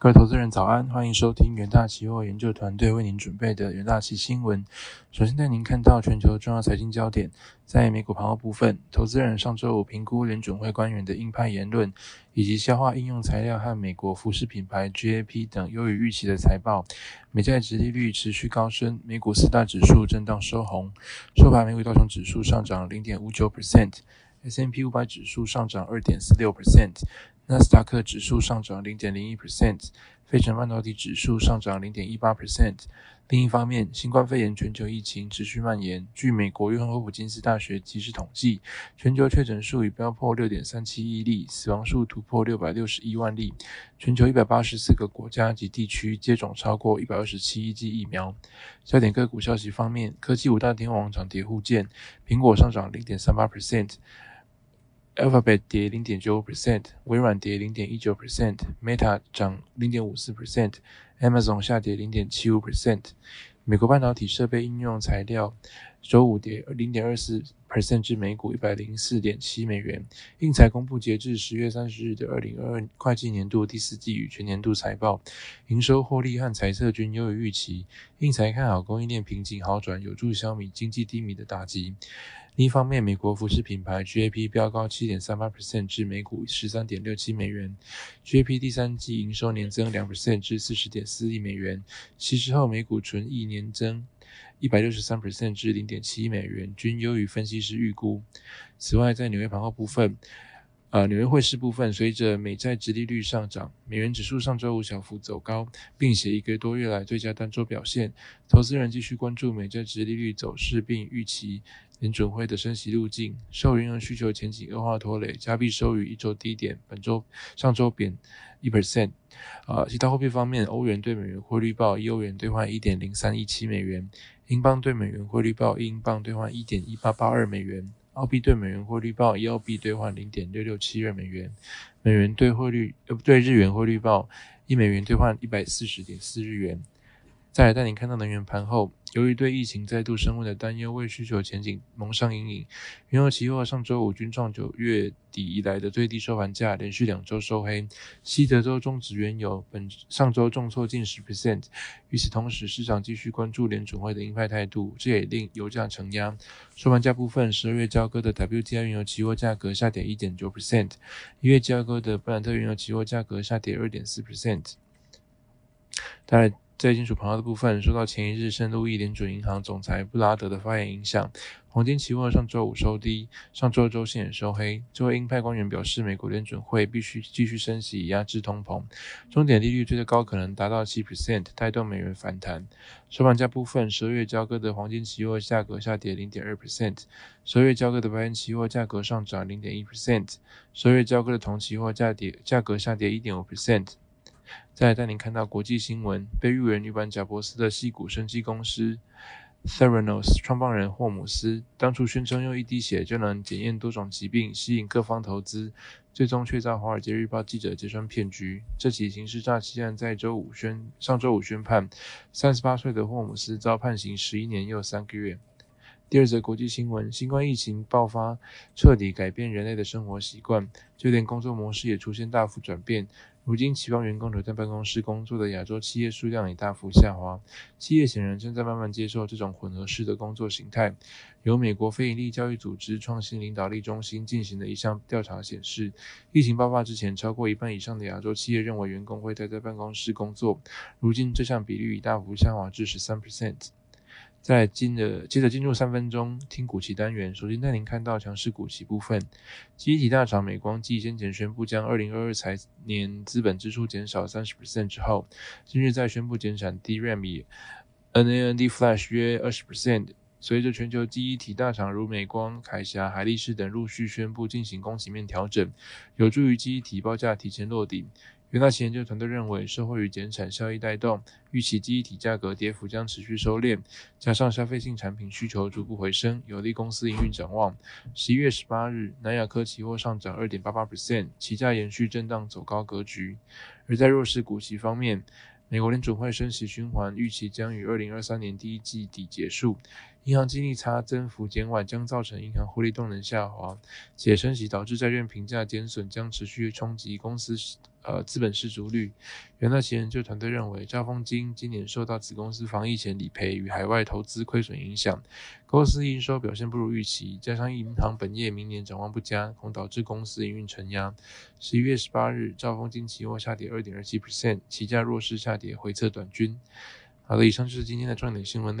各位投资人早安，欢迎收听元大期货研究团队为您准备的元大期新闻。首先带您看到全球重要财经焦点，在美股盘后部分，投资人上周五评估联准会官员的鹰派言论，以及消化应用材料和美国服饰品牌 GAP 等优于预期的财报，美债直利率持续高升，美股四大指数震荡收红，收盘美股道琼指数上涨零点五九 percent，S&P 五百指数上涨二点四六 percent。纳斯达克指数上涨零点零一 percent，费城半导体指数上涨零点一八 percent。另一方面，新冠肺炎全球疫情持续蔓延。据美国约翰霍普金斯大学及时统计，全球确诊数已飙破六点三七亿例，死亡数突破六百六十一万例。全球一百八十四个国家及地区接种超过一百二十七亿剂疫苗。焦点个股消息方面，科技五大天王涨跌互见，苹果上涨零点三八 percent。Alphabet 跌零点九五 percent，微软跌零点一九 percent，Meta 涨零点五四 percent，Amazon 下跌零点七五 percent。美国半导体设备应用材料周五跌零点二四 percent 至每股一百零四点七美元。应材公布截至十月三十日的二零二二会计年度第四季与全年度财报，营收、获利和财测均优于预期。应材看好供应链瓶颈好转，有助消弭经济低迷的打击。另一方面，美国服饰品牌 GAP 飙高七点三八 percent 至每股十三点六七美元。GAP 第三季营收年增两 percent 至四十点四亿美元，稀释后每股纯益年增一百六十三 percent 至零点七亿美元，均优于分析师预估。此外，在纽约盘后部分。呃，纽约汇市部分，随着美债直利率上涨，美元指数上周五小幅走高，并且一个多月来最佳单周表现。投资人继续关注美债直利率走势，并预期联准会的升息路径。受原油需求前景恶化拖累，加币收于一周低点，本周上周贬一 percent。啊，其他货币方面，欧元对美元汇率报一欧元兑换一点零三一七美元，英镑对美元汇率报一英镑兑换一点一八八二美元。澳币兑美元汇率报一澳币兑换零点六六七日美元，美元兑汇率呃对日元汇率报一美元兑换一百四十点四日元。在带你看到能源盘后，由于对疫情再度升温的担忧为需求前景蒙上阴影，原油期货上周五均创九月底以来的最低收盘价，连续两周收黑。西德州中值原油本上周重挫近十 percent。与此同时，市场继续关注联储会的鹰派态度，这也令油价承压。收盘价部分，十二月交割的 WTI 原油期货价格下跌一点九 percent，一月交割的布兰特原油期货价格下跌二点四 percent。当然。在金属盘后的部分，受到前一日圣路易联准银行总裁布拉德的发言影响，黄金期货上周五收低，上周周线也收黑。这位鹰派官员表示，美国联准会必须继续升息以压制通膨，终点利率最高可能达到七 percent，带动美元反弹。收盘价部分，十二月交割的黄金期货价格下跌零点二 percent，十二月交割的白银期货价格上涨零点一 percent，十二月交割的铜期货价跌价格下跌一点五 percent。再带您看到国际新闻，被誉为女版贾伯斯的细谷生技公司 Theranos 创办人霍姆斯，当初宣称用一滴血就能检验多种疾病，吸引各方投资，最终却遭华尔街日报记者揭穿骗局。这起刑事诈欺案在周五宣上周五宣判，三十八岁的霍姆斯遭判刑十一年又三个月。第二则国际新闻：新冠疫情爆发，彻底改变人类的生活习惯，就连工作模式也出现大幅转变。如今，期望员工留在办公室工作的亚洲企业数量已大幅下滑。企业显然正在慢慢接受这种混合式的工作形态。由美国非营利教育组织创新领导力中心进行的一项调查显示，疫情爆发之前，超过一半以上的亚洲企业认为员工会待在办公室工作。如今，这项比率已大幅下滑至十三 percent。在进的接着进入三分钟听股期单元，首先带您看到强势股期部分。集体大厂美光继先前宣布将二零二二财年资本支出减少三十 percent 之后，今日再宣布减产 DRAM 以 NAND Flash 约二十 percent。随着全球记忆体大厂如美光、凯霞、海力士等陆续宣布进行供给面调整，有助于记忆体报价提前落底。元大旗研究团队认为，受惠于减产效益带动，预期记忆体价格跌幅将持续收敛，加上消费性产品需求逐步回升，有利公司营运展望。十一月十八日，南亚科期货上涨二点八八 percent，期价延续震荡走高格局。而在弱势股息方面，美国联准会升息循环预期将于二零二三年第一季底结束。银行净利差增幅减缓将造成银行获利动能下滑，且升息导致债券评价减损将持续冲击公司呃资本失足率。元大期研究团队认为，兆丰金今年受到子公司防疫前理赔与海外投资亏损影响，公司营收表现不如预期，加上银行本业明年展望不佳，恐导致公司营运承压。十一月十八日，兆丰金期货下跌二点二七 percent，期价弱势下跌回测短均。好的，以上就是今天的重点新闻内。